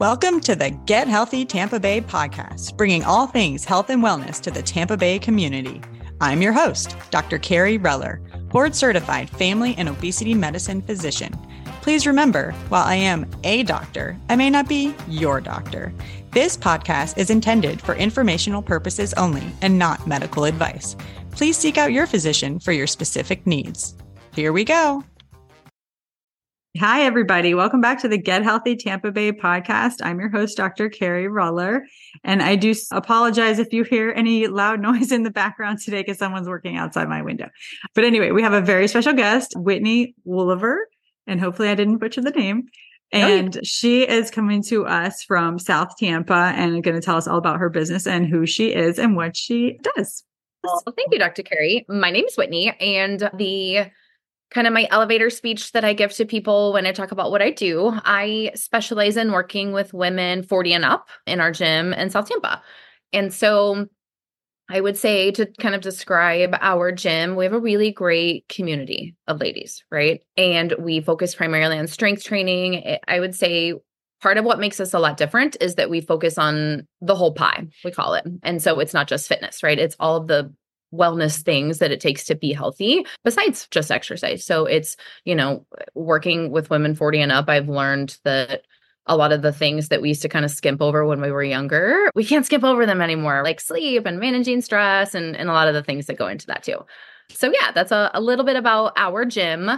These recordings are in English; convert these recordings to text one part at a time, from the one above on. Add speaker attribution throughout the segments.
Speaker 1: Welcome to the Get Healthy Tampa Bay podcast, bringing all things health and wellness to the Tampa Bay community. I'm your host, Dr. Kerry Reller, board certified family and obesity medicine physician. Please remember, while I am a doctor, I may not be your doctor. This podcast is intended for informational purposes only and not medical advice. Please seek out your physician for your specific needs. Here we go. Hi, everybody. Welcome back to the Get Healthy Tampa Bay podcast. I'm your host, Dr. Kerry Reller. And I do apologize if you hear any loud noise in the background today because someone's working outside my window. But anyway, we have a very special guest, Whitney Woolever. And hopefully I didn't butcher the name. And she is coming to us from South Tampa and going to tell us all about her business and who she is and what she does.
Speaker 2: Well, thank you, Dr. Carrie. My name is Whitney, and the kind of my elevator speech that I give to people when I talk about what I do. I specialize in working with women 40 and up in our gym in South Tampa. And so I would say to kind of describe our gym, we have a really great community of ladies, right? And we focus primarily on strength training. I would say part of what makes us a lot different is that we focus on the whole pie, we call it. And so it's not just fitness, right? It's all of the wellness things that it takes to be healthy besides just exercise. So it's, you know, working with women 40 and up, I've learned that a lot of the things that we used to kind of skimp over when we were younger, we can't skip over them anymore, like sleep and managing stress and, and a lot of the things that go into that too. So, yeah, that's a, a little bit about our gym.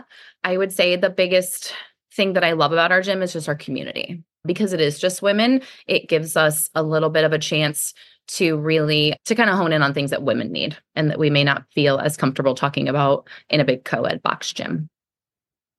Speaker 2: I would say the biggest thing that I love about our gym is just our community because it is just women. It gives us a little bit of a chance to really to kind of hone in on things that women need and that we may not feel as comfortable talking about in a big co-ed box gym.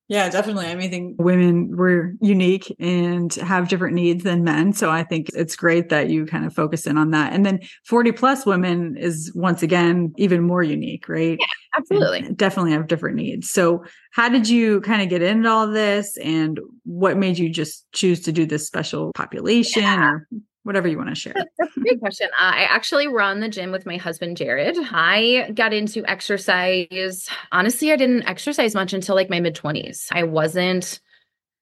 Speaker 1: Yeah, definitely. I mean, I think women were unique and have different needs than men. So I think it's great that you kind of focus in on that. And then 40 plus women is once again even more unique, right?
Speaker 2: Yeah, absolutely.
Speaker 1: And definitely have different needs. So how did you kind of get into all this and what made you just choose to do this special population yeah. or whatever you want to share.
Speaker 2: That's a great question. Uh, I actually run the gym with my husband, Jared. I got into exercise. Honestly, I didn't exercise much until like my mid 20s. I wasn't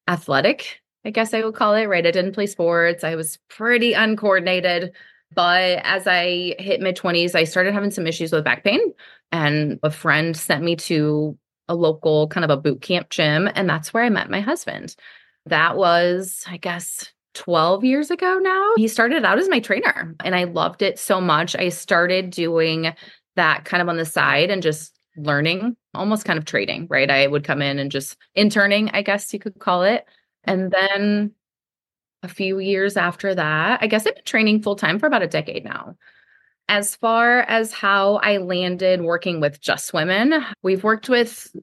Speaker 2: athletic, I guess I would call it, right? I didn't play sports. I was pretty uncoordinated. But as I hit mid 20s, I started having some issues with back pain. And a friend sent me to a local kind of a boot camp gym. And that's where I met my husband. That was, I guess, 12 years ago now. He started out as my trainer and I loved it so much. I started doing that kind of on the side and just learning, almost kind of trading, right? I would come in and just interning, I guess you could call it. And then a few years after that, I guess I've been training full time for about a decade now. As far as how I landed working with just women, we've worked with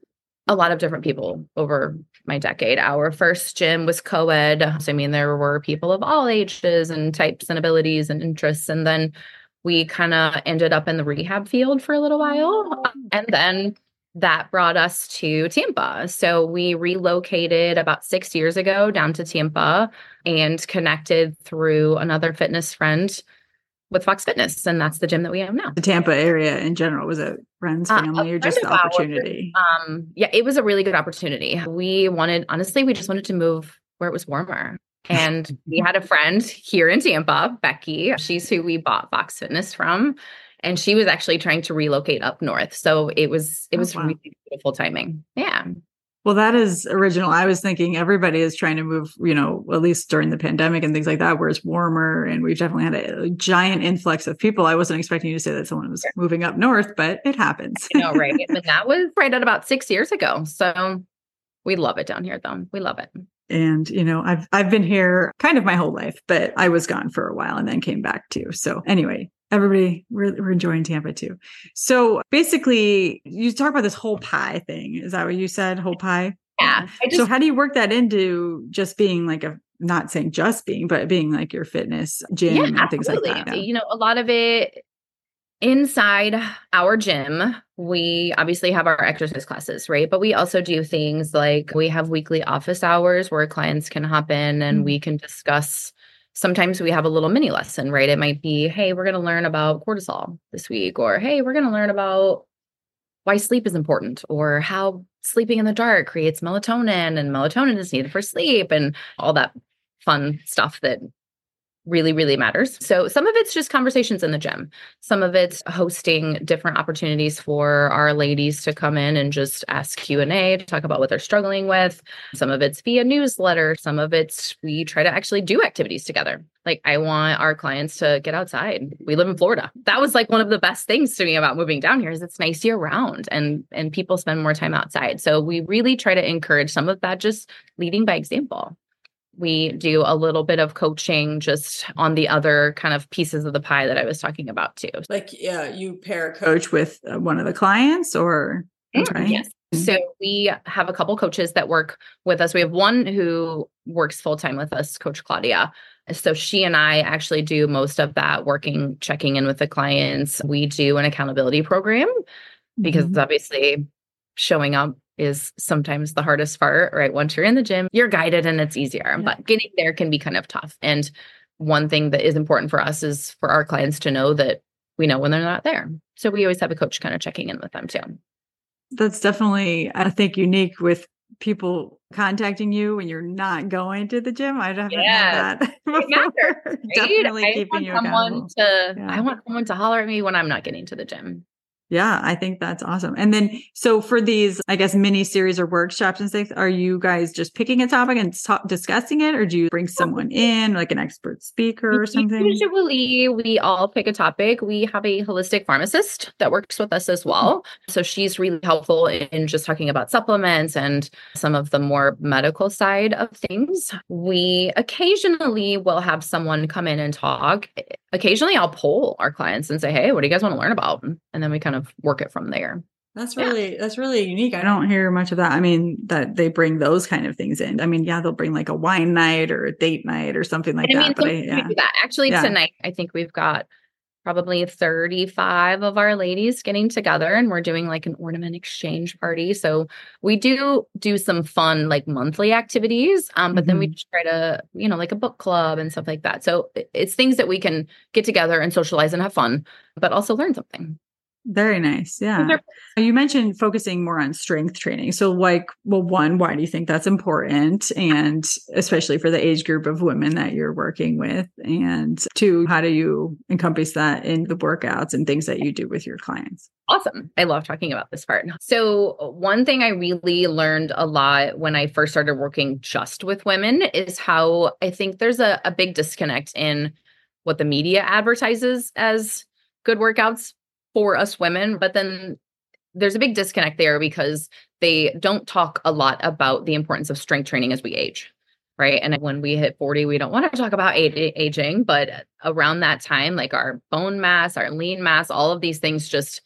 Speaker 2: a lot of different people over my decade. Our first gym was co ed. So, I mean, there were people of all ages and types and abilities and interests. And then we kind of ended up in the rehab field for a little while. Oh. And then that brought us to Tampa. So we relocated about six years ago down to Tampa and connected through another fitness friend with Fox Fitness, and that's the gym that we have now.
Speaker 1: The Tampa area in general was it friends, uh, family, uh, or just the opportunity?
Speaker 2: Ours, um, yeah, it was a really good opportunity. We wanted, honestly, we just wanted to move where it was warmer. And we had a friend here in Tampa, Becky. She's who we bought Fox Fitness from. And she was actually trying to relocate up north. So it was it oh, was wow. really beautiful timing. Yeah.
Speaker 1: Well, that is original. I was thinking everybody is trying to move, you know, at least during the pandemic and things like that, where it's warmer. And we've definitely had a, giant influx of people. I wasn't expecting you to say that someone was moving up north, but it happens.
Speaker 2: I know, right? and that was right at about six years ago. So we love it down here, though. We love it.
Speaker 1: And you know, I've I've been here kind of my whole life, but I was gone for a while and then came back too. So anyway, everybody we're, we're enjoying tampa too. So basically you talk about this whole pie thing. Is that what you said? Whole pie?
Speaker 2: Yeah.
Speaker 1: Just, so how do you work that into just being like a not saying just being but being like your fitness gym yeah, and things absolutely. like that
Speaker 2: you know a lot of it inside our gym we obviously have our exercise classes right? But we also do things like we have weekly office hours where clients can hop in and mm-hmm. we can discuss sometimes we have a little mini lesson, right? It might be, hey, we're going to learn about cortisol this week, or hey, we're going to learn about why sleep is important, or how sleeping in the dark creates melatonin, and melatonin is needed for sleep, and all that fun stuff that really really matters. So some of it's just conversations in the gym. Some of it's hosting different opportunities for our ladies to come in and just ask q&a to talk about what they're struggling with. Some of it's via newsletter. Some of it's we try to actually do activities together. Like i want our clients to get outside. We live in florida. That was like one of the best things to me about moving down here is it's nice year round and and people spend more time outside. So we really try to encourage some of that just leading by example we do a little bit of coaching just on the other kind of pieces of the pie that I was talking about too.
Speaker 1: Like, yeah, you pair a coach with uh, one of the clients or
Speaker 2: mm, yes. Mm-hmm. So we have a couple coaches that work with us. We have one who works full time with us, Coach Claudia. So she and I actually do most of that working, checking in with the clients. We do an accountability program because mm-hmm. obviously showing up is sometimes the hardest part, right? Once you're in the gym, you're guided and it's easier, yeah. but getting there can be kind of tough. And one thing that is important for us is for our clients to know that we know when they're not there. So we always have a coach kind of checking in with them too.
Speaker 1: That's definitely, I think, unique with people contacting you when you're not going to the gym. I haven't yeah. had that before. Right?
Speaker 2: Definitely I keeping you accountable. To, yeah. I want someone to holler at me when I'm not getting to the gym.
Speaker 1: Yeah, I think that's awesome. And then, so for these, I guess, mini series or workshops and things, are you guys just picking a topic and talk, discussing it, or do you bring someone in, like an expert speaker or something?
Speaker 2: Usually, we all pick a topic. We have a holistic pharmacist that works with us as well. So she's really helpful in just talking about supplements and some of the more medical side of things. We occasionally will have someone come in and talk. Occasionally, I'll poll our clients and say, "Hey, what do you guys want to learn about?" And then we kind of work it from there.
Speaker 1: That's really yeah. that's really unique. I don't hear much of that. I mean, that they bring those kind of things in. I mean, yeah, they'll bring like a wine night or a date night or something like I that. Mean, but I,
Speaker 2: yeah. that. Actually, yeah. tonight I think we've got probably 35 of our ladies getting together and we're doing like an ornament exchange party. So we do do some fun like monthly activities, um, but mm-hmm. then we mm-hmm. try to, you know, like a book club and stuff like that. So it's things that we can get together and socialize and have fun, but also learn something.
Speaker 1: Very nice. Yeah. You mentioned focusing more on strength training. So, like, well, one, why do you think that's important? And especially for the age group of women that you're working with. And two, how do you encompass that in the workouts and things that you do with your clients?
Speaker 2: Awesome. I love talking about this part. So, one thing I really learned a lot when I first started working just with women is how I think there's a, a big disconnect in what the media advertises as good workouts for us women, but then there's a big disconnect there because they don't talk a lot about the importance of strength training as we age. Right. And when we hit 40, we don't want to talk about aging, but around that time, like our bone mass, our lean mass, all of these things just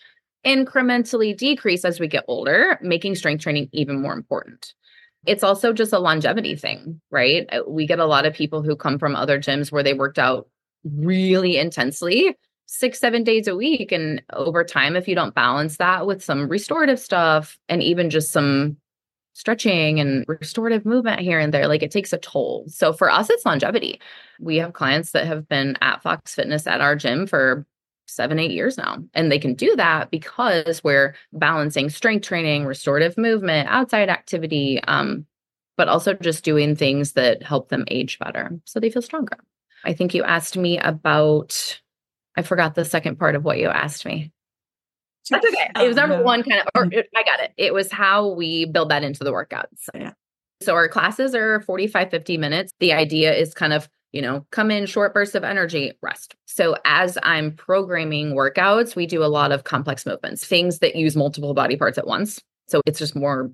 Speaker 2: incrementally decrease as we get older, making strength training even more important. It's also just a longevity thing, right? Uh, we get a lot of people who come from other gyms where they worked out really intensely six, seven days a week. And over time, if you don't balance that with some restorative stuff and even just some stretching and restorative movement here and there, like it takes a toll. So for us, it's longevity. We have clients that have been at Fox Fitness at our gym for seven, eight years now. And they can do that because we're balancing strength training, restorative movement, outside activity, um, but also just doing things that help them age better so they feel stronger. I think you asked me about I forgot the second part of what you asked me. That's okay. It was number one kind of, or mm-hmm. I got it. It was how we build that into the workouts.
Speaker 1: Yeah.
Speaker 2: So our classes are 45, 50 minutes. The idea is kind of, you know, come in short bursts of energy, rest. So as I'm programming workouts, we do a lot of complex movements, things that use multiple body parts at once. So it's just more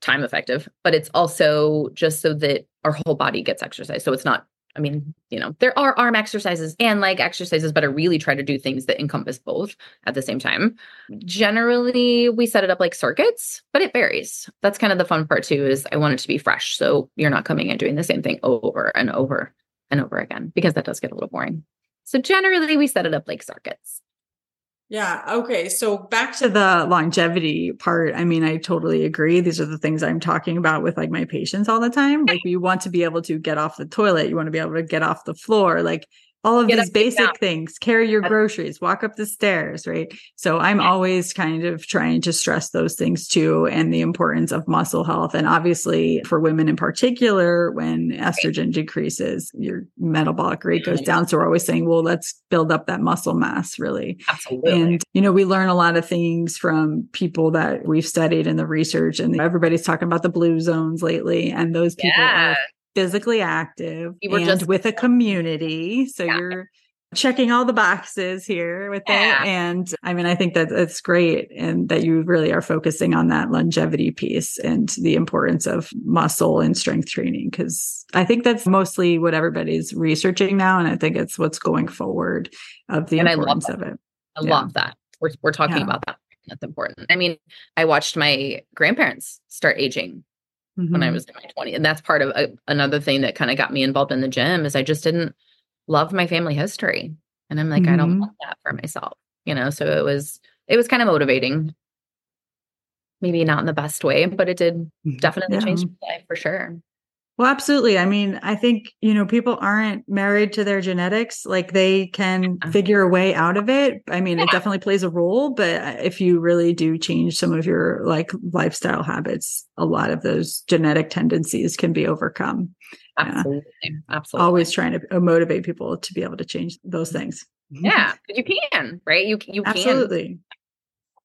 Speaker 2: time effective, but it's also just so that our whole body gets exercise. So it's not I mean, you know, there are arm exercises and leg exercises, but I really try to do things that encompass both at the same time. Generally, we set it up like circuits, but it varies. That's kind of the fun part too, is I want it to be fresh. So you're not coming and doing the same thing over and over and over again, because that does get a little boring. So generally we set it up like circuits.
Speaker 1: Yeah. Okay. So back to the longevity part. I mean, I totally agree. These are the things I'm talking about with like my patients all the time. Like, you want to be able to get off the toilet, you want to be able to get off the floor. Like, all of Get these basic things carry your groceries walk up the stairs right? So i'm always kind of trying to stress those things too and the importance of muscle health and obviously for women in particular when estrogen decreases your metabolic rate goes down. So we're always saying well let's build up that muscle mass really.
Speaker 2: Absolutely.
Speaker 1: And you know we learn a lot of things from people that we've studied in the research and everybody's talking about the blue zones lately and those people yeah. are physically active you and just with a community. So yeah. you're checking all the boxes here with yeah. it. And I mean, I think that it's great and that you really are focusing on that longevity piece and the importance of muscle and strength training. Cause I think that's mostly what everybody's researching now. And I think it's what's going forward of the and importance of it.
Speaker 2: I yeah. love that. We're, we're talking about that. That's important. I mean, I watched my grandparents start aging mm-hmm. when I mm-hmm. was in my 20s. And that's part of a, uh, another thing that kind of got me involved in the gym is I just didn't love my family history. And I'm like, mm-hmm. I don't mm-hmm. want that for myself, you know? So it was, it was kind of motivating. Maybe not in the best way, but it did mm-hmm. definitely yeah. change my life for sure.
Speaker 1: Well, absolutely. I mean, I think, you know, people aren't married to their genetics. Like they can figure a way out of it. I mean, it definitely plays a role, but if you really do change some of your like lifestyle habits, a lot of those genetic tendencies can be overcome.
Speaker 2: Absolutely. Yeah. Absolutely.
Speaker 1: Always trying to uh, motivate people to be able to change those things.
Speaker 2: Yeah, you can, right? You you
Speaker 1: can. Absolutely.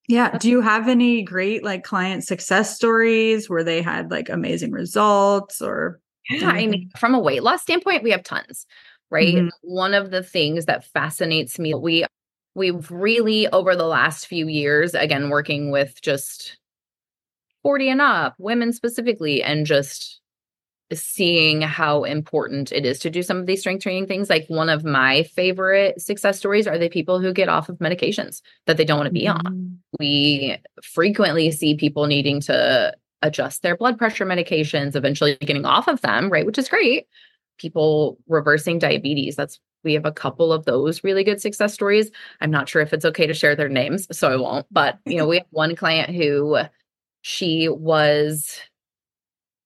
Speaker 1: Yeah. Do you have any great like client success stories where they had like amazing results or
Speaker 2: yeah, I mean, from a weight loss standpoint, we have tons, right? Mm-hmm. One of the things that fascinates me, we we've really over the last few years, again, working with just 40 and up, women specifically, and just seeing how important it is to do some of these strength training things. Like one of my favorite success stories are the people who get off of medications that they don't want to be mm-hmm. on. We frequently see people needing to adjust their blood pressure medications, eventually getting off of them, right? Which is great. People reversing diabetes. That's we have a couple of those really good success stories. I'm not sure if it's okay to share their names, so I won't. But you know, we have one client who she was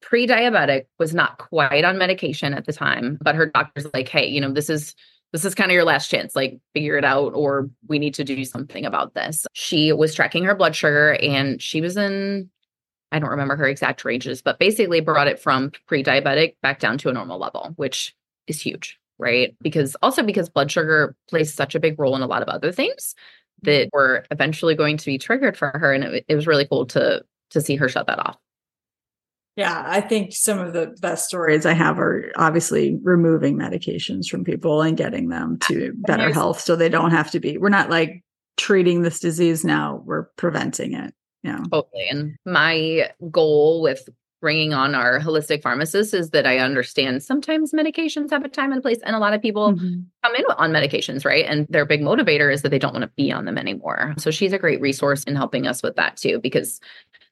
Speaker 2: pre-diabetic, was not quite on medication at the time, but her doctor's like, hey, you know, this is this is kind of your last chance like figure it out or we need to do something about this she was tracking her blood sugar and she was in I don't remember her exact ranges, but basically brought it from pre diabetic back down to a normal level, which is huge, right? Because also because blood sugar plays such a big role in a lot of other things that were eventually going to be triggered for her. And it, it was really cool to to see her shut that off.
Speaker 1: Yeah, I think some of the best stories I have are obviously removing medications from people and getting them to ah, better health so they don't have to be. We're not like treating this disease now, we're preventing it. Yeah.
Speaker 2: Totally. And my goal with bringing on our holistic pharmacist is that I understand sometimes medications have a time and place, and a lot of people mm-hmm. come in on medications, right? And their big motivator is that they don't want to be on them anymore. So she's a great resource in helping us with that too, because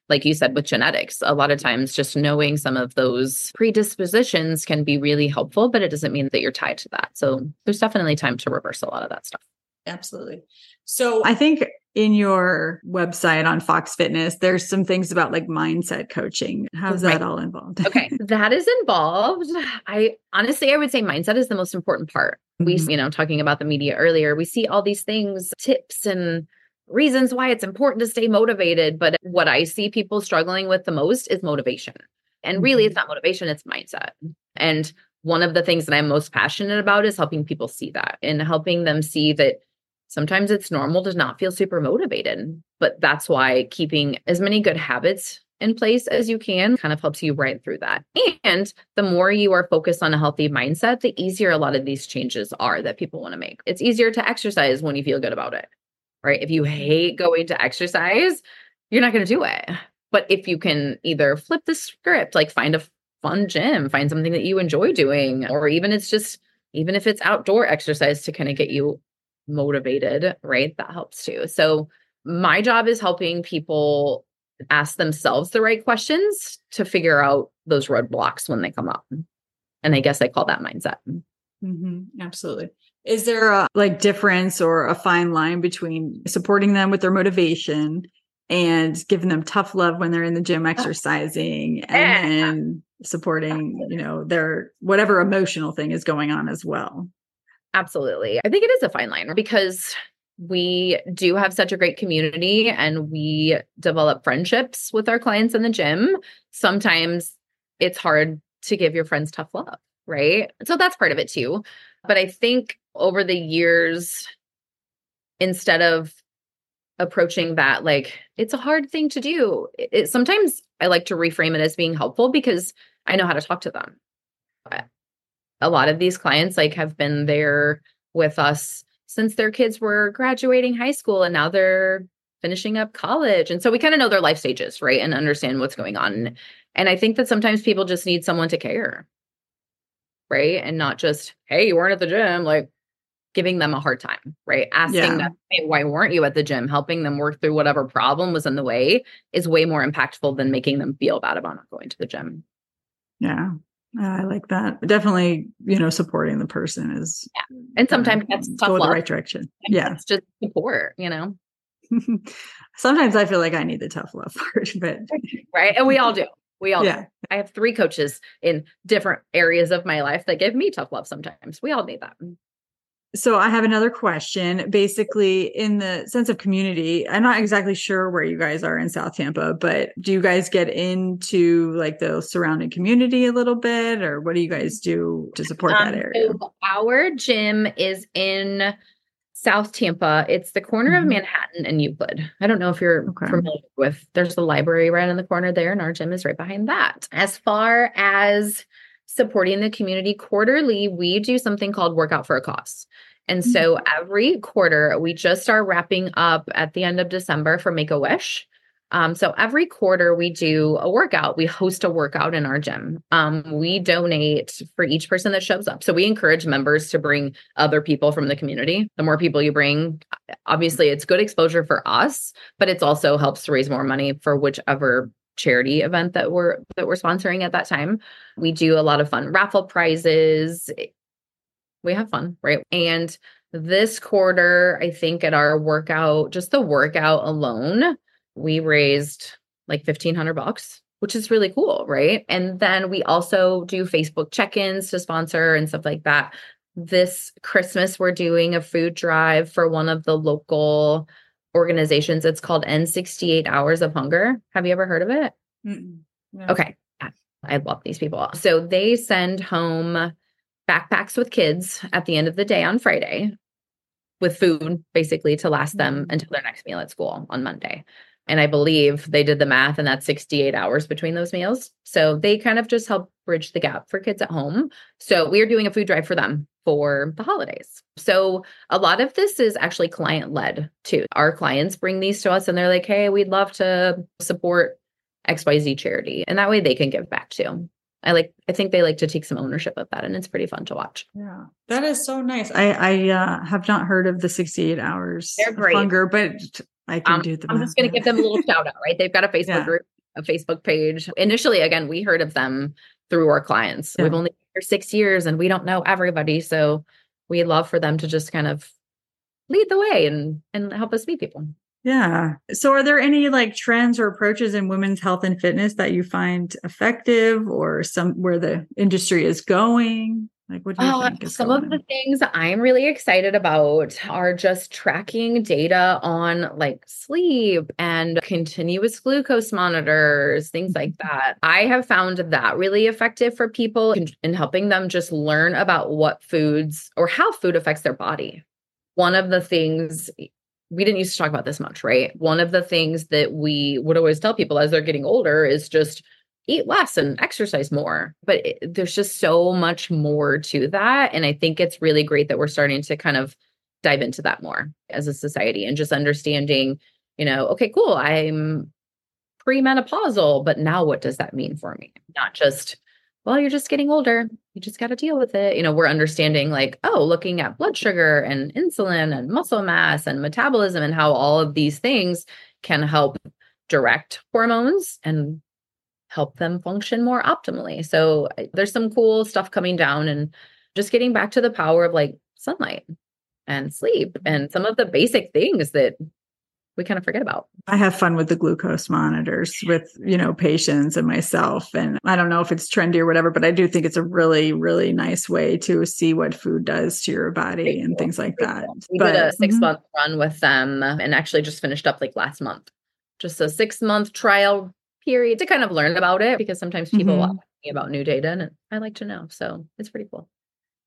Speaker 2: like you said with genetics a lot of times just knowing some of those predispositions can be really helpful but it doesn't mean that you're tied to that so there's definitely time to reverse a lot of that stuff
Speaker 1: absolutely so I think in your website on Fox Fitness, there's some things about like mindset coaching. How's right. that all involved?
Speaker 2: okay, that is involved. I honestly, I would say mindset is the most important part. Mm-hmm. We, you know, talking about the media earlier, we see all these things, tips and reasons why it's important to stay motivated. But what I see people struggling with the most is motivation. And really, mm-hmm. it's not motivation, it's mindset. And one of the things that I'm most passionate about is helping people see that and helping them see that sometimes it's normal to not feel super motivated. But that's why keeping as many good habits in place as you can kind of helps you right through that. And the more you are focused on a healthy mindset, the easier a lot of these changes are that people want to make. It's easier to exercise when you feel good about it, right? If you mm-hmm. hate going to exercise, you're not going to do it. But if you can either flip the script, like find a fun gym, find something that you enjoy doing, or even it's just, even if it's outdoor exercise to kind of get you motivated, right? That helps too. So, my job is helping people ask themselves the right questions to figure out those roadblocks when they come up. And I guess I call that mindset.
Speaker 1: Mm-hmm. Absolutely. Is there a like difference or a fine line between supporting them with their motivation and giving them tough love when they're in the gym exercising and supporting, you know, their whatever emotional thing is going on as well?
Speaker 2: Absolutely. I think it is a fine line because we do have such a great community and we develop friendships with our clients in the gym. Sometimes it's hard to give your friends tough love, right? So that's part of it too. But I think over the years, instead of approaching that like it's a hard thing to do, it, sometimes I like to reframe it as being helpful because I know how to talk to them. A lot of these clients like have been there with us since their kids were graduating high school and now they're finishing up college. And so we kind of know their life stages, right? And understand what's going on. And I think that sometimes people just need someone to care, right? And not just, hey, you weren't at the gym, like giving them a hard time, right? Asking yeah. them, hey, why weren't you at the gym? Helping them work through whatever problem was in the way is way more impactful than making them feel bad about not going to the gym.
Speaker 1: Yeah. I like that. Definitely, you know, supporting the person is.
Speaker 2: Yeah. And sometimes that's tough.
Speaker 1: Go
Speaker 2: the
Speaker 1: right direction. Yeah.
Speaker 2: It's just support, you know.
Speaker 1: sometimes I feel like I need the tough love part, but
Speaker 2: right. And we all do. We all yeah. do. I have three coaches in different areas of my life that give me tough love sometimes. We all need that.
Speaker 1: So I have another question. Basically, in the sense of community, I'm not exactly sure where you guys are in South Tampa, but do you guys get into like the surrounding community a little bit, or what do you guys do to support um, that area?
Speaker 2: So our gym is in South Tampa. It's the corner mm-hmm. of Manhattan and Euclid. I don't know if you're okay. familiar with. There's the library right in the corner there, and our gym is right behind that. As far as supporting the community quarterly, we do something called Workout for a Cause. And mm-hmm. so every quarter, we just are wrapping up at the end of December for Make a Wish. Um, so every quarter we do a workout. We host a workout in our gym. Um, we donate for each person that shows up. So we encourage members to bring other people from the community. The more people you bring, obviously it's good exposure for us, but it's also helps to raise more money for whichever charity event that we're that we're sponsoring at that time. We do a lot of fun raffle prizes we have fun, right? And this quarter, I think at our workout, just the workout alone, we raised like 1500 bucks, which is really cool, right? And then we also do Facebook check-ins to sponsor and stuff like that. This Christmas we're doing a food drive for one of the local organizations. It's called End 68 Hours of Hunger. Have you ever heard of it? No. Okay. I love these people. So they send home backpacks with kids at the end of the day on Friday with food basically to last them mm-hmm. until their next meal at school on Monday. And I believe they did the math and that's 68 hours between those meals. So they kind of just help bridge the gap for kids at home. So we are doing a food drive for them for the holidays. So a lot of this is actually client led too. Our clients bring these to us and they're like, hey, we'd love to support XYZ charity. And that way they can give back too. I like I think they like to take some ownership of that and it's pretty fun to watch.
Speaker 1: Yeah. That is so nice. I I uh, have not heard of the 68 hours
Speaker 2: They're great.
Speaker 1: hunger, but I can um, do them.
Speaker 2: I'm just going to give them a little shout out, right? They've got a Facebook yeah. group, a Facebook page. Initially again, we heard of them through our clients. Yeah. We've only been here 6 years and we don't know everybody, so we love for them to just kind of lead the way and and help us meet people.
Speaker 1: Yeah. So are there any like trends or approaches in women's health and fitness that you find effective or some where the industry is going? Like what do you think?
Speaker 2: some of on? the things I'm really excited about are just tracking data on like sleep and continuous glucose monitors, things like mm-hmm. that. I have found that really effective for people in, in helping them just learn about what foods or how food affects their body. One of the things we didn't used to talk about this much, right? One of the things that we would always tell people as they're getting older is just eat less and exercise more. But it, there's just so much more to that. And I think it's really great that we're starting to kind of dive into that more as a society and just understanding, you know, okay, cool, I'm premenopausal, but now what does that mean for me? Not just well, you're just getting older. You just got to deal with it. You know, we're understanding like, oh, looking at blood sugar and insulin and muscle mass and metabolism and how all of these things can help direct hormones and help them function more optimally. So there's some cool stuff coming down and just getting back to the power of like sunlight and sleep and some of the basic things that we kind of forget about.
Speaker 1: I have fun with the glucose monitors with, you know, patients and myself. And I don't know if it's trendy or whatever, but I do think it's a really, really nice way to see what food does to your body and things like that.
Speaker 2: We
Speaker 1: but,
Speaker 2: did a 6
Speaker 1: mhm.
Speaker 2: month run with them and actually just finished up like last month. Just a six month trial period to kind of learn about it because sometimes people
Speaker 1: Mhm.
Speaker 2: ask me about new data and I like to know. So it's pretty cool.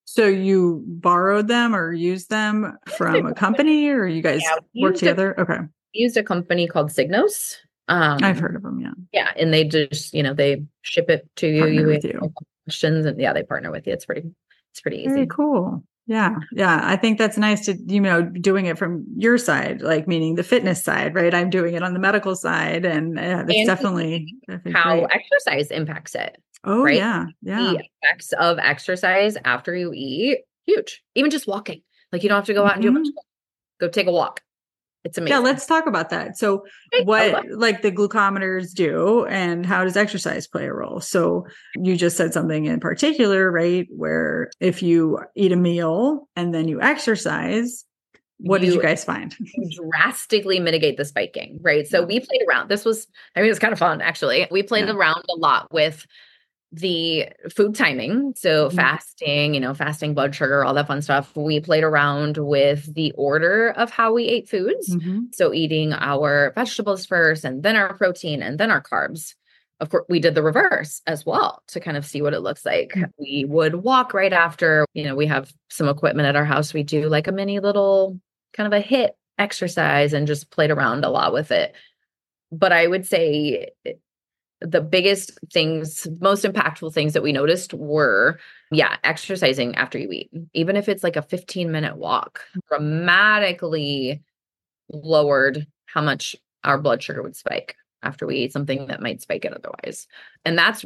Speaker 1: So you borrowed them or used them from a company or you guys
Speaker 2: Yeah,
Speaker 1: work
Speaker 2: used a-
Speaker 1: together? Okay.
Speaker 2: Used a company called Signos. Um,
Speaker 1: I've heard of them. Yeah.
Speaker 2: Yeah, and they just you know they ship it to you.
Speaker 1: Partner
Speaker 2: You
Speaker 1: with you.
Speaker 2: questions, and yeah, they partner with you. It's pretty, it's pretty easy.
Speaker 1: Very cool. Yeah. Yeah. I think that's nice to, you know, doing it from your side, like meaning the fitness side, right? I'm doing it on the medical side. And yeah, it's
Speaker 2: And
Speaker 1: definitely,
Speaker 2: How
Speaker 1: great.
Speaker 2: exercise impacts it.
Speaker 1: Oh,
Speaker 2: right?
Speaker 1: yeah. Yeah.
Speaker 2: The effects of exercise after you eat huge. Even just walking, like you don't have to go out and do much. Mm-hmm. Go take a walk. It's amazing.
Speaker 1: Yeah, let's talk about that. So, what like the glucometers do, and how does exercise play a role? So, you just said something in particular, right? Where if you eat a meal and then you exercise, what did you
Speaker 2: You-
Speaker 1: guys find?
Speaker 2: drastically mitigate the spiking, right? So we played around. This was, I mean, it was kind of fun actually. We played
Speaker 1: Yeah.
Speaker 2: around a lot with the food timing. So
Speaker 1: Mhm.
Speaker 2: fasting, you know, fasting blood sugar, all that fun stuff. We played around with the order of how we ate foods.
Speaker 1: Mhm.
Speaker 2: So eating our vegetables first and then our protein and then our carbs. Of course, we did the reverse as well to kind of see what it looks like.
Speaker 1: Mm.
Speaker 2: We would walk right after, you know, we have some equipment at our house. We do like a mini little kind of a HIIT exercise and just played around a lot with it. But I would say the biggest things, most impactful things that we noticed were, yeah, exercising after you eat, even if it's like a 15 minute walk, dramatically lowered how much our blood sugar would spike after we eat something that might spike it otherwise. And that's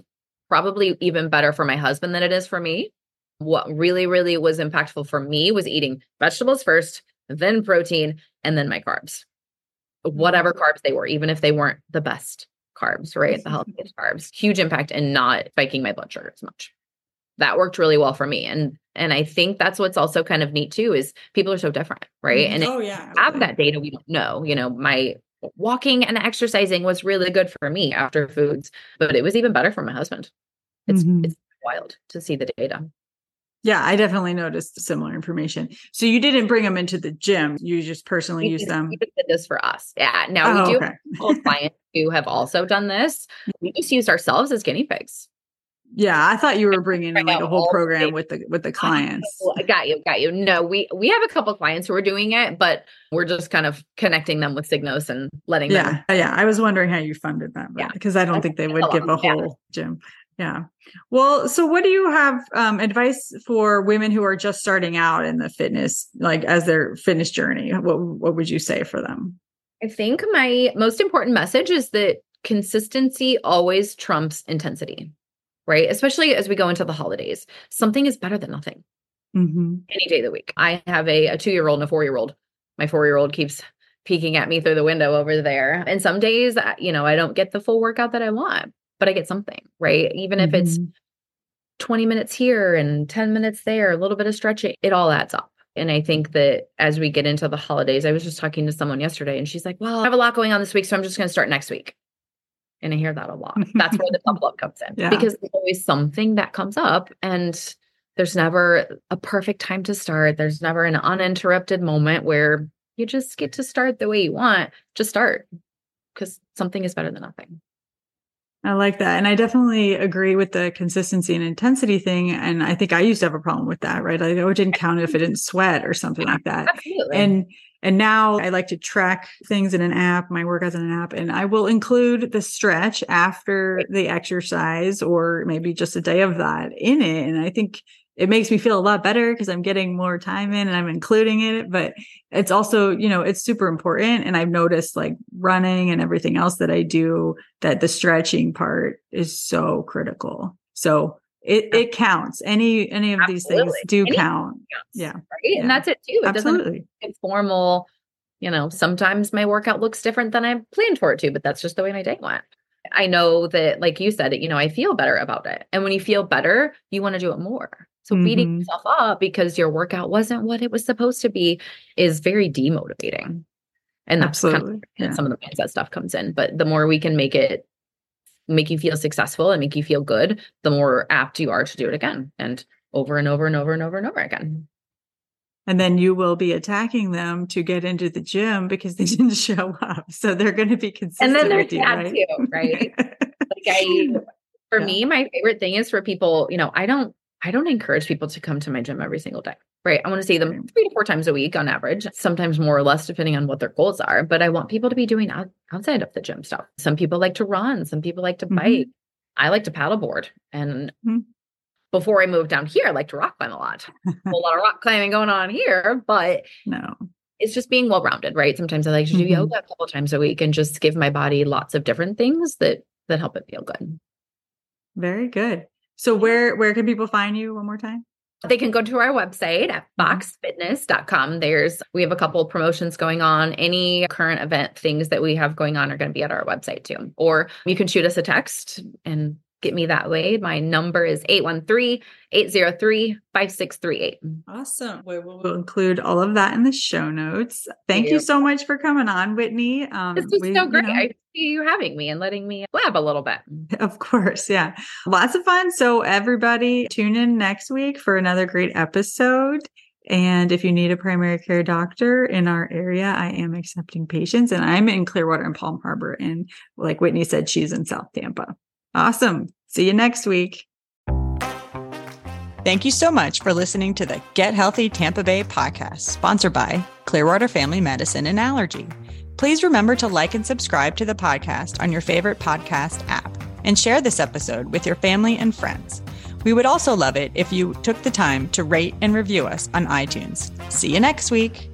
Speaker 2: probably even better for my husband than it is for me. What really, really was impactful for me was eating vegetables first, then protein, and then my carbs, whatever mm-hmm. carbs they were, even if they weren't the best carbs, right? The healthiest carbs, huge impact in not spiking my blood sugar as much. That worked really well for me. And and I think that's what's also kind of neat too is people are so different, right? And
Speaker 1: oh, yeah.
Speaker 2: have that data we don't know. You know, my walking and exercising was really good for me after foods, but it was even better for my husband. It's
Speaker 1: Mhm.
Speaker 2: it's wild to see the data.
Speaker 1: Yeah, I definitely noticed similar information. So you didn't bring them into the gym; you just personally
Speaker 2: We
Speaker 1: used
Speaker 2: just-
Speaker 1: them.
Speaker 2: We did this for us. Yeah. Now
Speaker 1: Oh,
Speaker 2: we do
Speaker 1: okay.
Speaker 2: have clients who have also done this. We just used ourselves as guinea pigs.
Speaker 1: Yeah, I thought you were bringing in like a whole program with the with the clients.
Speaker 2: I got you, got you. No, we we have a couple clients who are doing it, but we're just kind of connecting them with Signos and letting them
Speaker 1: Yeah, yeah. I was wondering how you funded that,
Speaker 2: Yeah.
Speaker 1: because I don't think they would give a
Speaker 2: lot, yeah.
Speaker 1: whole gym. Yeah. Well, so what do you have um, advice for women who are just starting out in the fitness, like as their fitness journey? What what would you say for them?
Speaker 2: I think my most important message is that consistency always trumps intensity, right? Especially as we go into the holidays. Something is better than nothing
Speaker 1: Mm-hmm.
Speaker 2: any day of the week. I have a, a two year old and a four year old. My four year old keeps peeking at me through the window over there. And some days, you know, I don't get the full workout that I want, but I get something, right? Even if it's
Speaker 1: Mm-hmm.
Speaker 2: 20 minutes here and 10 minutes there, a little bit of stretching, it all adds up. And I think that as we get into the holidays, I was just talking to someone yesterday and she's like, Well, I have a lot going on this week, so I'm just going to start next week. And I hear that a lot. That's where the double up comes in
Speaker 1: Yeah.
Speaker 2: because there's always something that comes up and there's never a perfect time to start. There's never an uninterrupted moment where you just get to start the way you want. Just start because something is better than nothing.
Speaker 1: I like that. And I definitely agree with the consistency and intensity thing. And I think I used to have a problem with that, right? Like, oh, it didn't count if it didn't sweat or something like that.
Speaker 2: Absolutely.
Speaker 1: And and now I like to track things in an app, my workouts in an app, and I will include the stretch after the exercise or maybe just a day of that in it. And I think it makes me feel a lot better because I'm getting more time in and I'm including it. But it's also, you know, it's super important. And I've noticed like running and everything else that I do that the stretching part is so critical. So it, it counts. Any any of these things do count.
Speaker 2: Counts,
Speaker 1: Yeah.
Speaker 2: Right.
Speaker 1: Yeah.
Speaker 2: And that's it too. It doesn't
Speaker 1: Absolutely.
Speaker 2: it's formal. You know, sometimes my workout looks different than I planned for it to, but that's just the way my day went. I know that, like you said, it, you know, I feel better about it. And when you feel better, you want to do it more. So beating
Speaker 1: Mhm.
Speaker 2: yourself up because your workout wasn't what it was supposed to be is very demotivating. And that's
Speaker 1: Absolutely.
Speaker 2: kind of
Speaker 1: Yeah.
Speaker 2: some of the mindset stuff comes in. But the more we can make it make you feel successful and make you feel good, the more apt you are to do it again and over and over and over and over and over again.
Speaker 1: And then you will be attacking them to get into the gym because they didn't show up. So they're going to be consistent
Speaker 2: And then
Speaker 1: with you, right?
Speaker 2: too, right? like I for
Speaker 1: Yeah.
Speaker 2: me, my favorite thing is for people, you know, I don't I don't encourage people to come to my gym every single day. Right. I want to see them three to four times a week on average, sometimes more or less depending on what their goals are. But I want people to be doing out, outside of the gym stuff. Some people like to run, some people like to
Speaker 1: Mhm.
Speaker 2: bike. I like to paddleboard. And
Speaker 1: Mhm.
Speaker 2: before I moved down here, I like to rock climb a lot. a lot of rock climbing going on here, but
Speaker 1: no.
Speaker 2: it's just being well rounded, right? Sometimes I like to do
Speaker 1: Mhm.
Speaker 2: yoga a couple times a week and just give my body lots of different things that that help it feel good.
Speaker 1: Very good. So where where can people find you one more time?
Speaker 2: They can go to our website at
Speaker 1: Mhm.
Speaker 2: foxfitness.com. There's we have a couple promotions going on. Any current event things that we have going on are going to be at our website too. Or you can shoot us a text and get me that way. My number is 813-803-5638.
Speaker 1: Awesome. We will we'll include all of that in the show notes. Thank you
Speaker 2: you.
Speaker 1: so much for coming on, Whitney. Um,
Speaker 2: This was
Speaker 1: we-
Speaker 2: so
Speaker 1: you
Speaker 2: great.
Speaker 1: know,
Speaker 2: I appreciate you having me and letting me blab a little bit.
Speaker 1: Of course, yeah. Lots of fun. So everybody tune in next week for another great episode. And if you need a primary care doctor in our area, I am accepting patients and I'm in Clearwater and Palm Harbor. And like Whitney said, she's in South Tampa. Awesome. See you next week. Thank you so much for listening to the Get Healthy Tampa Bay podcast, sponsored by Clearwater Family Medicine and Allergy. Please remember to like and subscribe to the podcast on your favorite podcast app and share this episode with your family and friends. We would also love it if you took the time to rate and review us on iTunes. See you next week.